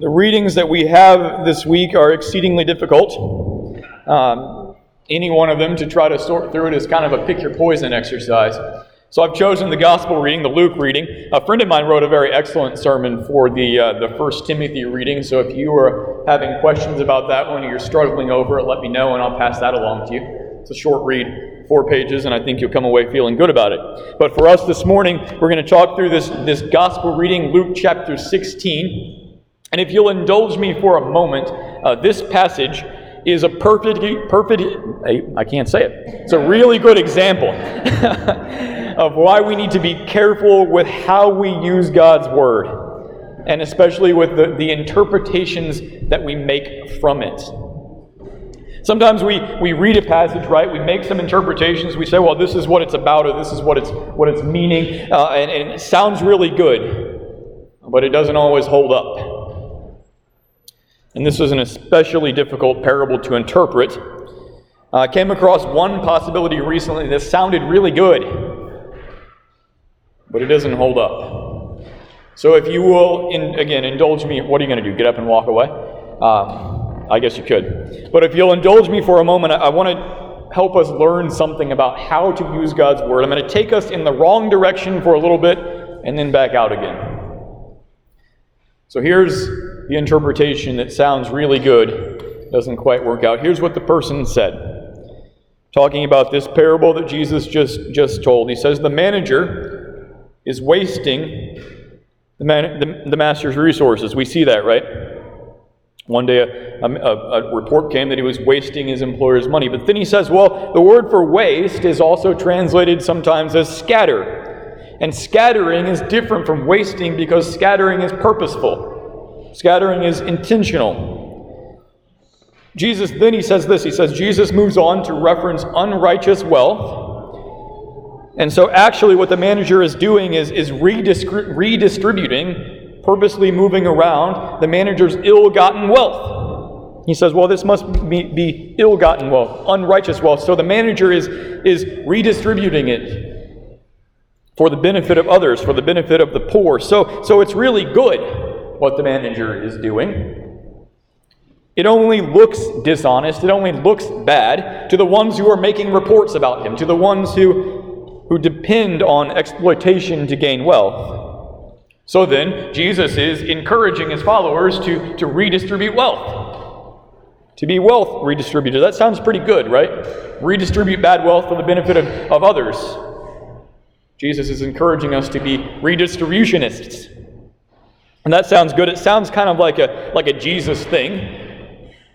The readings that we have this week are exceedingly difficult. Um, any one of them to try to sort through it is kind of a pick your poison exercise. So I've chosen the gospel reading, the Luke reading. A friend of mine wrote a very excellent sermon for the uh, the First Timothy reading. So if you are having questions about that one, or you're struggling over it, let me know, and I'll pass that along to you. It's a short read, four pages, and I think you'll come away feeling good about it. But for us this morning, we're going to talk through this this gospel reading, Luke chapter 16. And if you'll indulge me for a moment, uh, this passage is a perfect, perfect, I can't say it. It's a really good example of why we need to be careful with how we use God's Word, and especially with the, the interpretations that we make from it. Sometimes we, we read a passage, right? We make some interpretations. We say, well, this is what it's about, or this is what it's, what it's meaning, uh, and, and it sounds really good, but it doesn't always hold up. And this was an especially difficult parable to interpret. I uh, came across one possibility recently that sounded really good, but it doesn't hold up. So if you will, in, again, indulge me, what are you going to do? Get up and walk away? Um, I guess you could. But if you'll indulge me for a moment, I, I want to help us learn something about how to use God's Word. I'm going to take us in the wrong direction for a little bit and then back out again. So here's the interpretation that sounds really good, doesn't quite work out. Here's what the person said. Talking about this parable that Jesus just, just told. He says, The manager is wasting the, man, the, the master's resources. We see that, right? One day a, a, a, report came that he was wasting his employer's money. But then he says, well, the word for waste is also translated sometimes as scatter. And scattering is different from wasting because scattering is purposeful, scattering is intentional. Jesus, then he says this he says, Jesus moves on to reference unrighteous wealth. And so, actually, what the manager is doing is, is redistributing, purposely moving around the manager's ill gotten wealth. He says, Well, this must be, be ill gotten wealth, unrighteous wealth. So the manager is, is redistributing it for the benefit of others, for the benefit of the poor. So, so it's really good what the manager is doing. It only looks dishonest, it only looks bad to the ones who are making reports about him, to the ones who, who depend on exploitation to gain wealth. So then, Jesus is encouraging his followers to, to redistribute wealth, to be wealth redistributed. That sounds pretty good, right? Redistribute bad wealth for the benefit of, of others. Jesus is encouraging us to be redistributionists. And that sounds good. It sounds kind of like a, like a Jesus thing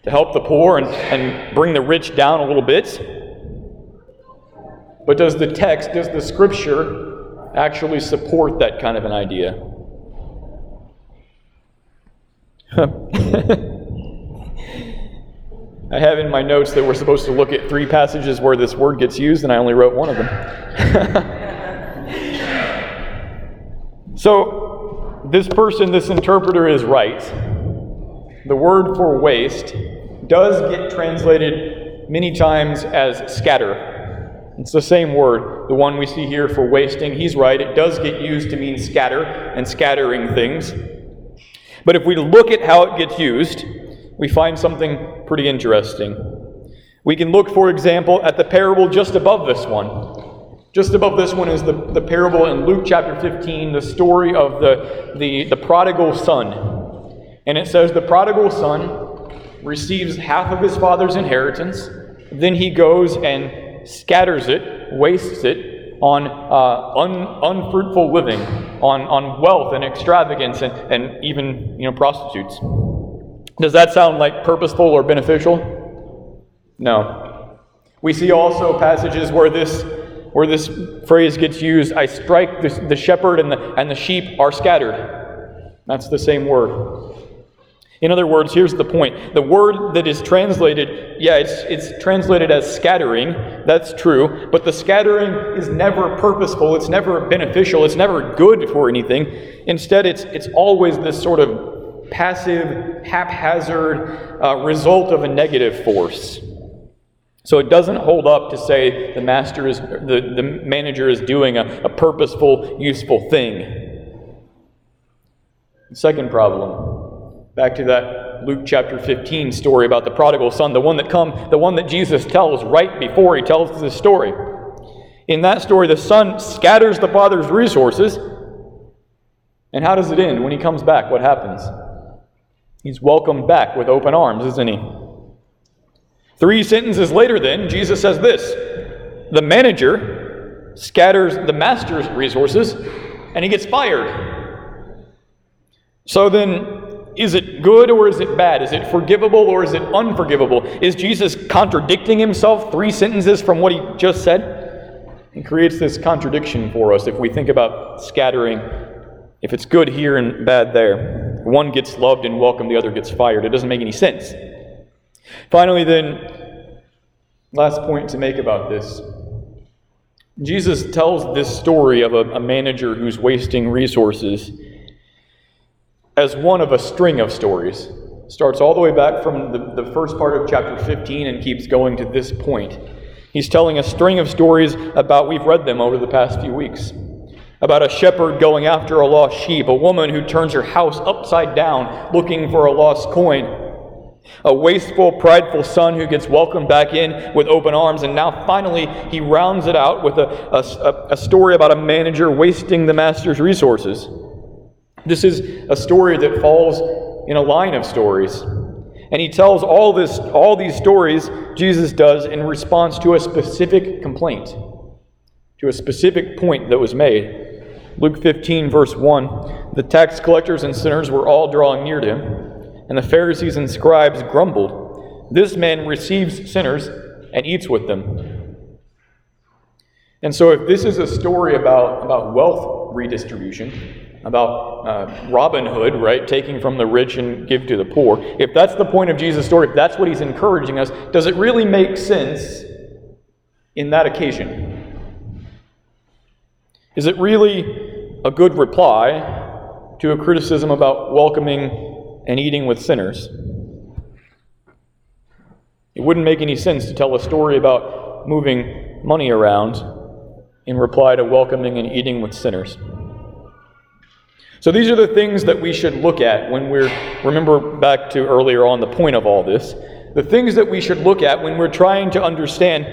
to help the poor and, and bring the rich down a little bit. But does the text, does the scripture actually support that kind of an idea? I have in my notes that we're supposed to look at three passages where this word gets used, and I only wrote one of them. So, this person, this interpreter is right. The word for waste does get translated many times as scatter. It's the same word, the one we see here for wasting. He's right, it does get used to mean scatter and scattering things. But if we look at how it gets used, we find something pretty interesting. We can look, for example, at the parable just above this one. Just above this one is the, the parable in Luke chapter 15, the story of the, the, the prodigal son. And it says, The prodigal son receives half of his father's inheritance, then he goes and scatters it, wastes it on uh, un, unfruitful living, on, on wealth and extravagance, and, and even you know, prostitutes. Does that sound like purposeful or beneficial? No. We see also passages where this where this phrase gets used, I strike the, the shepherd and the, and the sheep are scattered. That's the same word. In other words, here's the point. The word that is translated, yeah, it's, it's translated as scattering. That's true. But the scattering is never purposeful. It's never beneficial. It's never good for anything. Instead, it's, it's always this sort of passive, haphazard uh, result of a negative force. So it doesn't hold up to say the master is the, the manager is doing a, a purposeful, useful thing. second problem Back to that Luke chapter 15 story about the prodigal son, the one that come, the one that Jesus tells right before he tells this story. In that story, the son scatters the father's resources. And how does it end? When he comes back, what happens? He's welcomed back with open arms, isn't he? Three sentences later, then, Jesus says this The manager scatters the master's resources and he gets fired. So then, is it good or is it bad? Is it forgivable or is it unforgivable? Is Jesus contradicting himself three sentences from what he just said? He creates this contradiction for us if we think about scattering. If it's good here and bad there, one gets loved and welcomed, the other gets fired. It doesn't make any sense. Finally, then, last point to make about this Jesus tells this story of a, a manager who's wasting resources as one of a string of stories. Starts all the way back from the, the first part of chapter 15 and keeps going to this point. He's telling a string of stories about, we've read them over the past few weeks, about a shepherd going after a lost sheep, a woman who turns her house upside down looking for a lost coin, a wasteful, prideful son who gets welcomed back in with open arms, and now finally he rounds it out with a, a, a story about a manager wasting the master's resources. This is a story that falls in a line of stories. And he tells all this all these stories Jesus does in response to a specific complaint, to a specific point that was made. Luke 15 verse 1, the tax collectors and sinners were all drawing near to him, and the Pharisees and scribes grumbled, "This man receives sinners and eats with them." And so if this is a story about about wealth redistribution, about uh, Robin Hood, right, taking from the rich and give to the poor, if that's the point of Jesus' story, if that's what he's encouraging us, does it really make sense in that occasion? Is it really a good reply to a criticism about welcoming and eating with sinners? It wouldn't make any sense to tell a story about moving money around in reply to welcoming and eating with sinners. So these are the things that we should look at when we're, remember back to earlier on the point of all this, the things that we should look at when we're trying to understand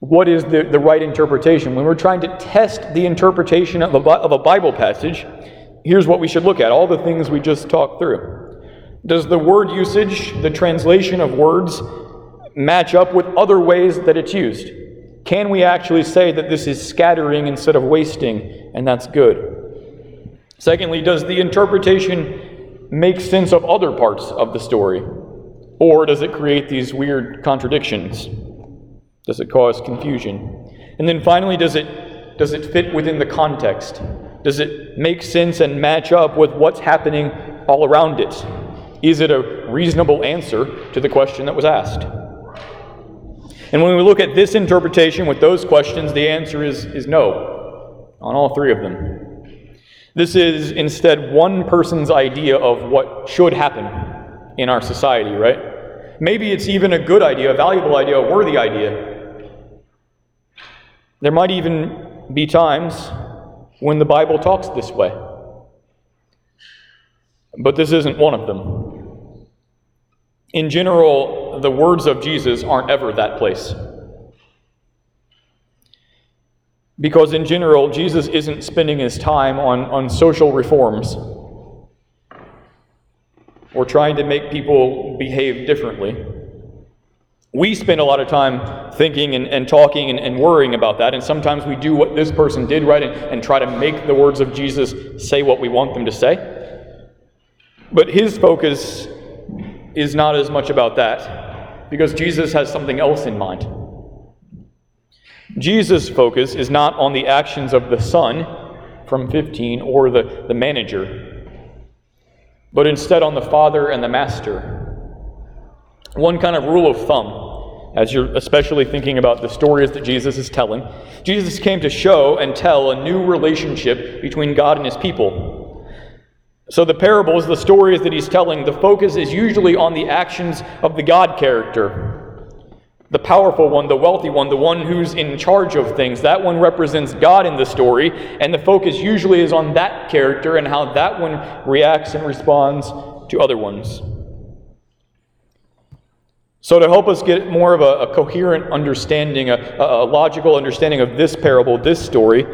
what is the, the right interpretation. When we're trying to test the interpretation of a, of a Bible passage, here's what we should look at all the things we just talked through. Does the word usage, the translation of words, match up with other ways that it's used? Can we actually say that this is scattering instead of wasting, and that's good? Secondly, does the interpretation make sense of other parts of the story? Or does it create these weird contradictions? Does it cause confusion? And then finally, does it, does it fit within the context? Does it make sense and match up with what's happening all around it? Is it a reasonable answer to the question that was asked? And when we look at this interpretation with those questions, the answer is, is no on all three of them. This is instead one person's idea of what should happen in our society, right? Maybe it's even a good idea, a valuable idea, a worthy idea. There might even be times when the Bible talks this way. But this isn't one of them. In general, the words of Jesus aren't ever that place. Because in general, Jesus isn't spending his time on, on social reforms or trying to make people behave differently. We spend a lot of time thinking and, and talking and, and, worrying about that, and sometimes we do what this person did, right, and, and try to make the words of Jesus say what we want them to say. But his focus is not as much about that, because Jesus has something else in mind. Jesus' focus is not on the actions of the son from 15 or the, the manager, but instead on the father and the master. One kind of rule of thumb, as you're especially thinking about the stories that Jesus is telling, Jesus came to show and tell a new relationship between God and his people. So, the parables, the stories that he's telling, the focus is usually on the actions of the God character the powerful one, the wealthy one, the one who's in charge of things. That one represents God in the story, and the focus usually is on that character and how that one reacts and responds to other ones. So, to help us get more of a, a coherent understanding, a, a logical understanding of this parable, this story,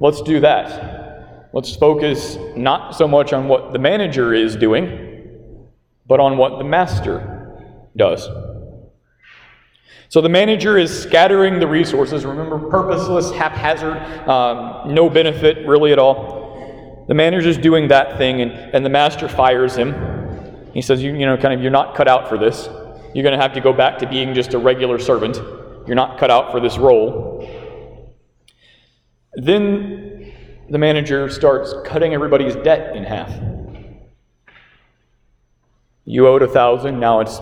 let's do that. Let's focus not so much on what the manager is doing, but on what the master does. So the manager is scattering the resources. Remember, purposeless, haphazard, um, no benefit really at all. The manager is doing that thing, and, and the master fires him. He says, you, you know, kind of, you're not cut out for this. You're going to have to go back to being just a regular servant. You're not cut out for this role. Then the manager starts cutting everybody's debt in half. You owed a thousand, now it's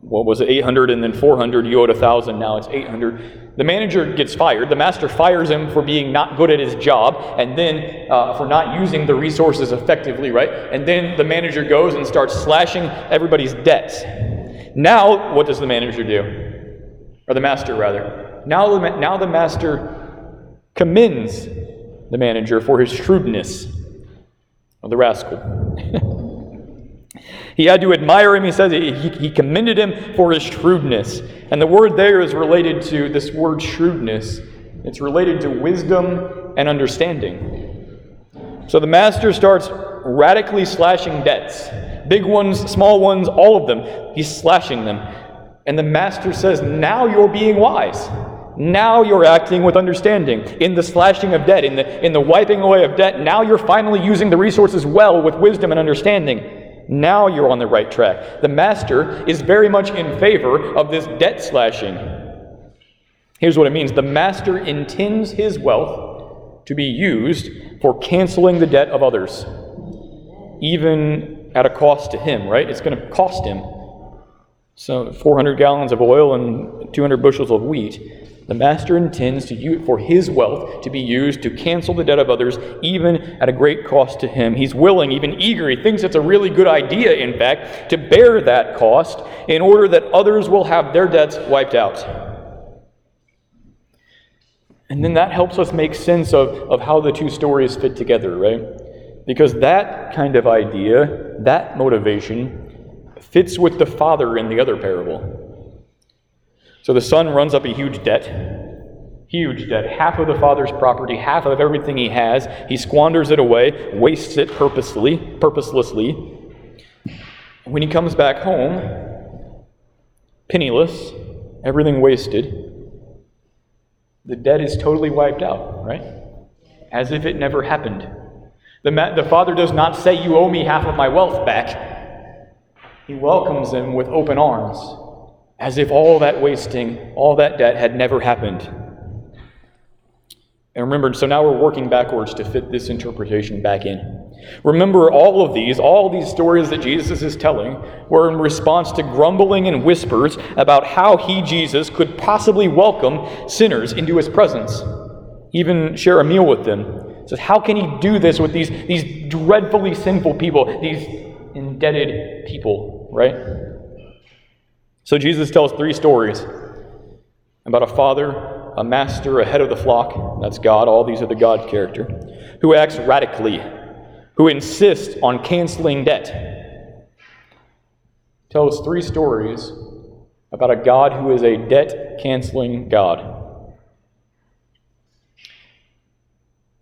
what was it, 800 and then 400, you owed a 1,000, now it's 800. The manager gets fired. The master fires him for being not good at his job and then uh, for not using the resources effectively, right? And then the manager goes and starts slashing everybody's debts. Now, what does the manager do? Or the master, rather. Now the, now the master commends the manager for his shrewdness. of the rascal. He had to admire him. He says he, he commended him for his shrewdness. And the word there is related to this word shrewdness, it's related to wisdom and understanding. So the master starts radically slashing debts big ones, small ones, all of them. He's slashing them. And the master says, Now you're being wise. Now you're acting with understanding. In the slashing of debt, in the, in the wiping away of debt, now you're finally using the resources well with wisdom and understanding. Now you're on the right track. The master is very much in favor of this debt slashing. Here's what it means the master intends his wealth to be used for canceling the debt of others, even at a cost to him, right? It's going to cost him. So 400 gallons of oil and 200 bushels of wheat. The master intends to use for his wealth to be used to cancel the debt of others, even at a great cost to him. He's willing, even eager. He thinks it's a really good idea, in fact, to bear that cost in order that others will have their debts wiped out. And then that helps us make sense of, of how the two stories fit together, right? Because that kind of idea, that motivation, fits with the father in the other parable. So the son runs up a huge debt. Huge debt. Half of the father's property, half of everything he has. He squanders it away, wastes it purposely, purposelessly. When he comes back home, penniless, everything wasted, the debt is totally wiped out, right? As if it never happened. The, ma- the father does not say, You owe me half of my wealth back. He welcomes him with open arms as if all that wasting, all that debt had never happened. And remember, so now we're working backwards to fit this interpretation back in. Remember, all of these, all these stories that Jesus is telling, were in response to grumbling and whispers about how he, Jesus, could possibly welcome sinners into his presence, even share a meal with them. So, how can he do this with these, these dreadfully sinful people, these indebted people, right? So Jesus tells three stories about a father, a master, a head of the flock, that's God, all these are the God character, who acts radically, who insists on canceling debt. Tells three stories about a God who is a debt canceling God.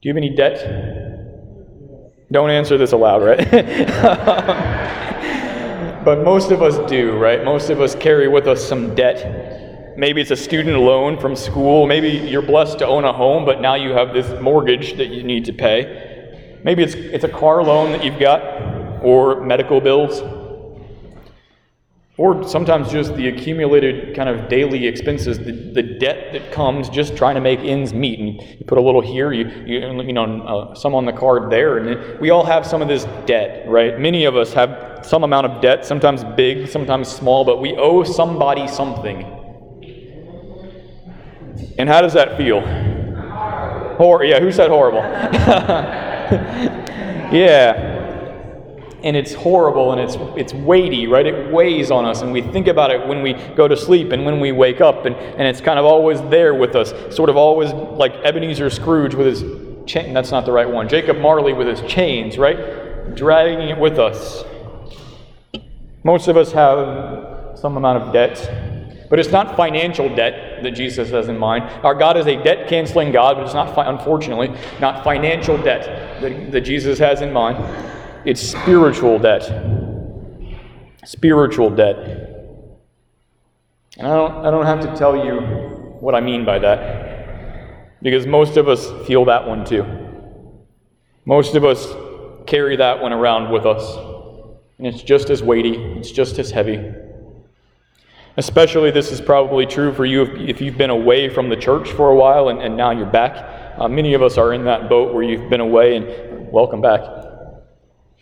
Do you have any debt? Don't answer this aloud, right? But most of us do, right? Most of us carry with us some debt. Maybe it's a student loan from school. Maybe you're blessed to own a home, but now you have this mortgage that you need to pay. Maybe it's, it's a car loan that you've got, or medical bills, or sometimes just the accumulated kind of daily expenses, the, the debt that comes just trying to make ends meet. And you put a little here, you, you, you know, uh, some on the card there. And we all have some of this debt, right? Many of us have some amount of debt, sometimes big, sometimes small, but we owe somebody something. And how does that feel? Hor- yeah, who said horrible? yeah. And it's horrible and it's, it's weighty, right? It weighs on us, and we think about it when we go to sleep and when we wake up, and, and it's kind of always there with us, sort of always like Ebenezer Scrooge with his chain. That's not the right one. Jacob Marley with his chains, right? Dragging it with us. Most of us have some amount of debt, but it's not financial debt that Jesus has in mind. Our God is a debt canceling God, but it's not, fi- unfortunately, not financial debt that, that Jesus has in mind. It's spiritual debt. Spiritual debt. And I don't, I don't have to tell you what I mean by that, because most of us feel that one too. Most of us carry that one around with us. And it's just as weighty, it's just as heavy. Especially, this is probably true for you if, if you've been away from the church for a while and, and now you're back. Uh, many of us are in that boat where you've been away and welcome back.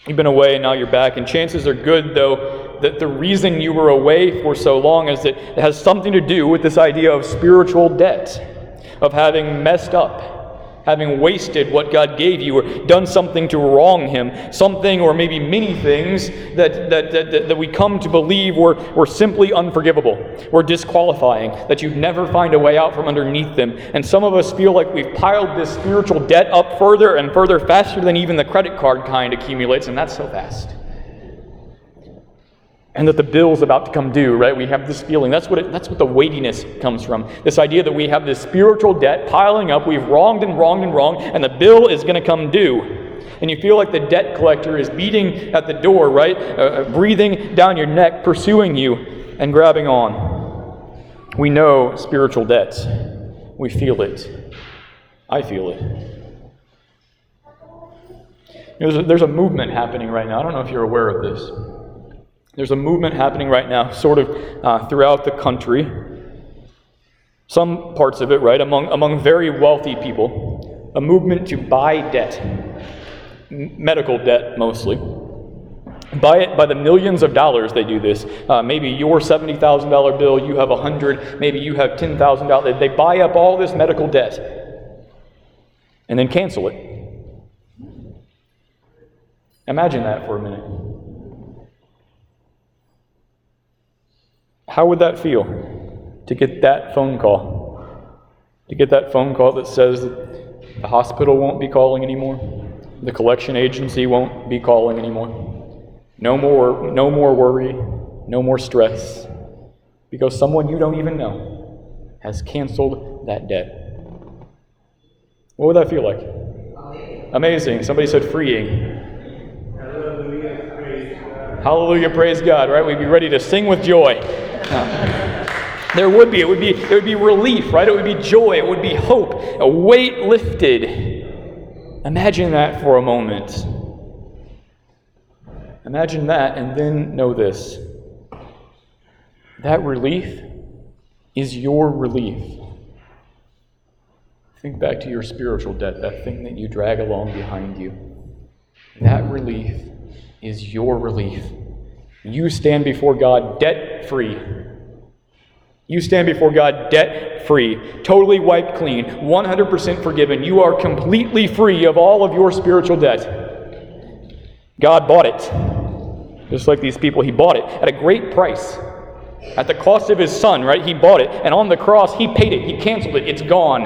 You've been away and now you're back. And chances are good, though, that the reason you were away for so long is that it has something to do with this idea of spiritual debt, of having messed up having wasted what God gave you or done something to wrong Him, something or maybe many things that, that, that, that, we come to believe were, were simply unforgivable, were disqualifying, that you'd never find a way out from underneath them. And some of us feel like we've piled this spiritual debt up further and further faster than even the credit card kind accumulates, and that's so fast and that the bill's about to come due, right? We have this feeling. That's what, it, that's what the weightiness comes from. This idea that we have this spiritual debt piling up. We've wronged and wronged and wronged, and the bill is going to come due. And you feel like the debt collector is beating at the door, right? Uh, uh, breathing down your neck, pursuing you, and grabbing on. We know spiritual debts. We feel it. I feel it. There's a, there's a movement happening right now. I don't know if you're aware of this. There's a movement happening right now, sort of uh, throughout the country. Some parts of it, right, among, among very wealthy people, a movement to buy debt, medical debt mostly. Buy it by the millions of dollars they do this. Uh, maybe your $70,000 bill, you have 100 maybe you have $10,000. They buy up all this medical debt and then cancel it. Imagine that for a minute. How would that feel to get that phone call? To get that phone call that says that the hospital won't be calling anymore, the collection agency won't be calling anymore. No more, no more worry, no more stress, because someone you don't even know has canceled that debt. What would that feel like? Amazing. Somebody said freeing. Hallelujah, praise God, right? We'd be ready to sing with joy. There would be. It would be, it would be relief, right? It would be joy. It would be hope. A weight lifted. Imagine that for a moment. Imagine that, and then know this. That relief is your relief. Think back to your spiritual debt, that thing that you drag along behind you. That relief is your relief. You stand before God debt free. You stand before God debt free, totally wiped clean, 100% forgiven. You are completely free of all of your spiritual debt. God bought it. Just like these people, He bought it at a great price. At the cost of His Son, right? He bought it. And on the cross, He paid it. He canceled it. It's gone.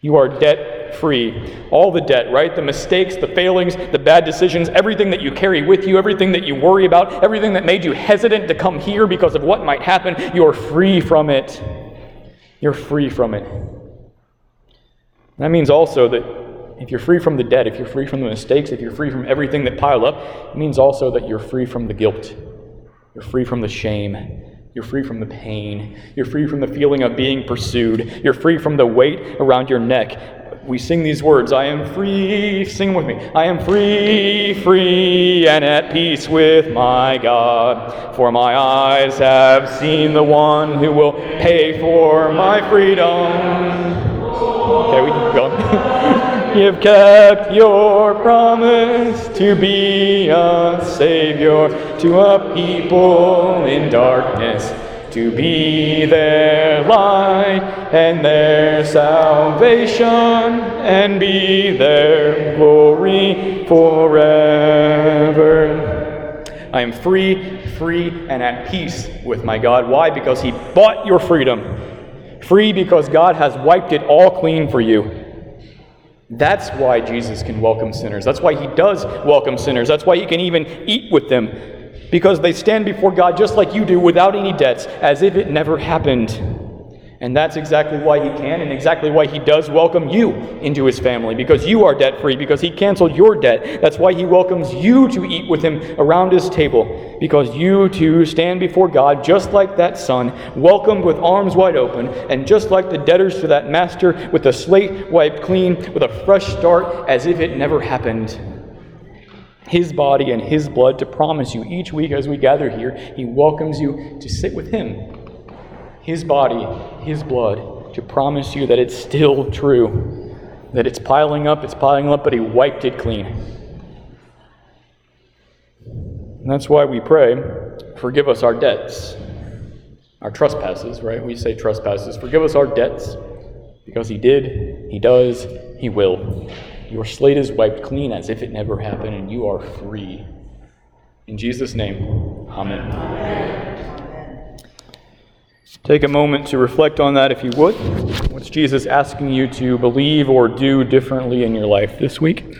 You are debt free. All the debt, right? The mistakes, the failings, the bad decisions, everything that you carry with you, everything that you worry about, everything that made you hesitant to come here because of what might happen, you're free from it. You're free from it. That means also that if you're free from the debt, if you're free from the mistakes, if you're free from everything that pile up, it means also that you're free from the guilt. You're free from the shame. You're free from the pain. You're free from the feeling of being pursued. You're free from the weight around your neck we sing these words I am free, sing with me. I am free, free, and at peace with my God. For my eyes have seen the one who will pay for my freedom. Okay, we. You've kept your promise to be a Savior to a people in darkness to be their light and their salvation and be their glory forever. I am free, free, and at peace with my God. Why? Because He bought your freedom. Free because God has wiped it all clean for you. That's why Jesus can welcome sinners. That's why He does welcome sinners. That's why He can even eat with them because they stand before God just like you do without any debts, as if it never happened. And that's exactly why he can and exactly why he does welcome you into his family because you are debt free, because he canceled your debt. That's why he welcomes you to eat with him around his table because you too stand before God just like that son, welcomed with arms wide open, and just like the debtors to that master with the slate wiped clean, with a fresh start as if it never happened. His body and his blood to promise you each week as we gather here, he welcomes you to sit with him his body, His blood, to promise you that it's still true, that it's piling up, it's piling up, but He wiped it clean. And that's why we pray, forgive us our debts, our trespasses, right? We say trespasses. Forgive us our debts, because He did, He does, He will. Your slate is wiped clean as if it never happened, and you are free. In Jesus' name, Amen. Amen. Take a moment to reflect on that if you would. What's Jesus asking you to believe or do differently in your life this week?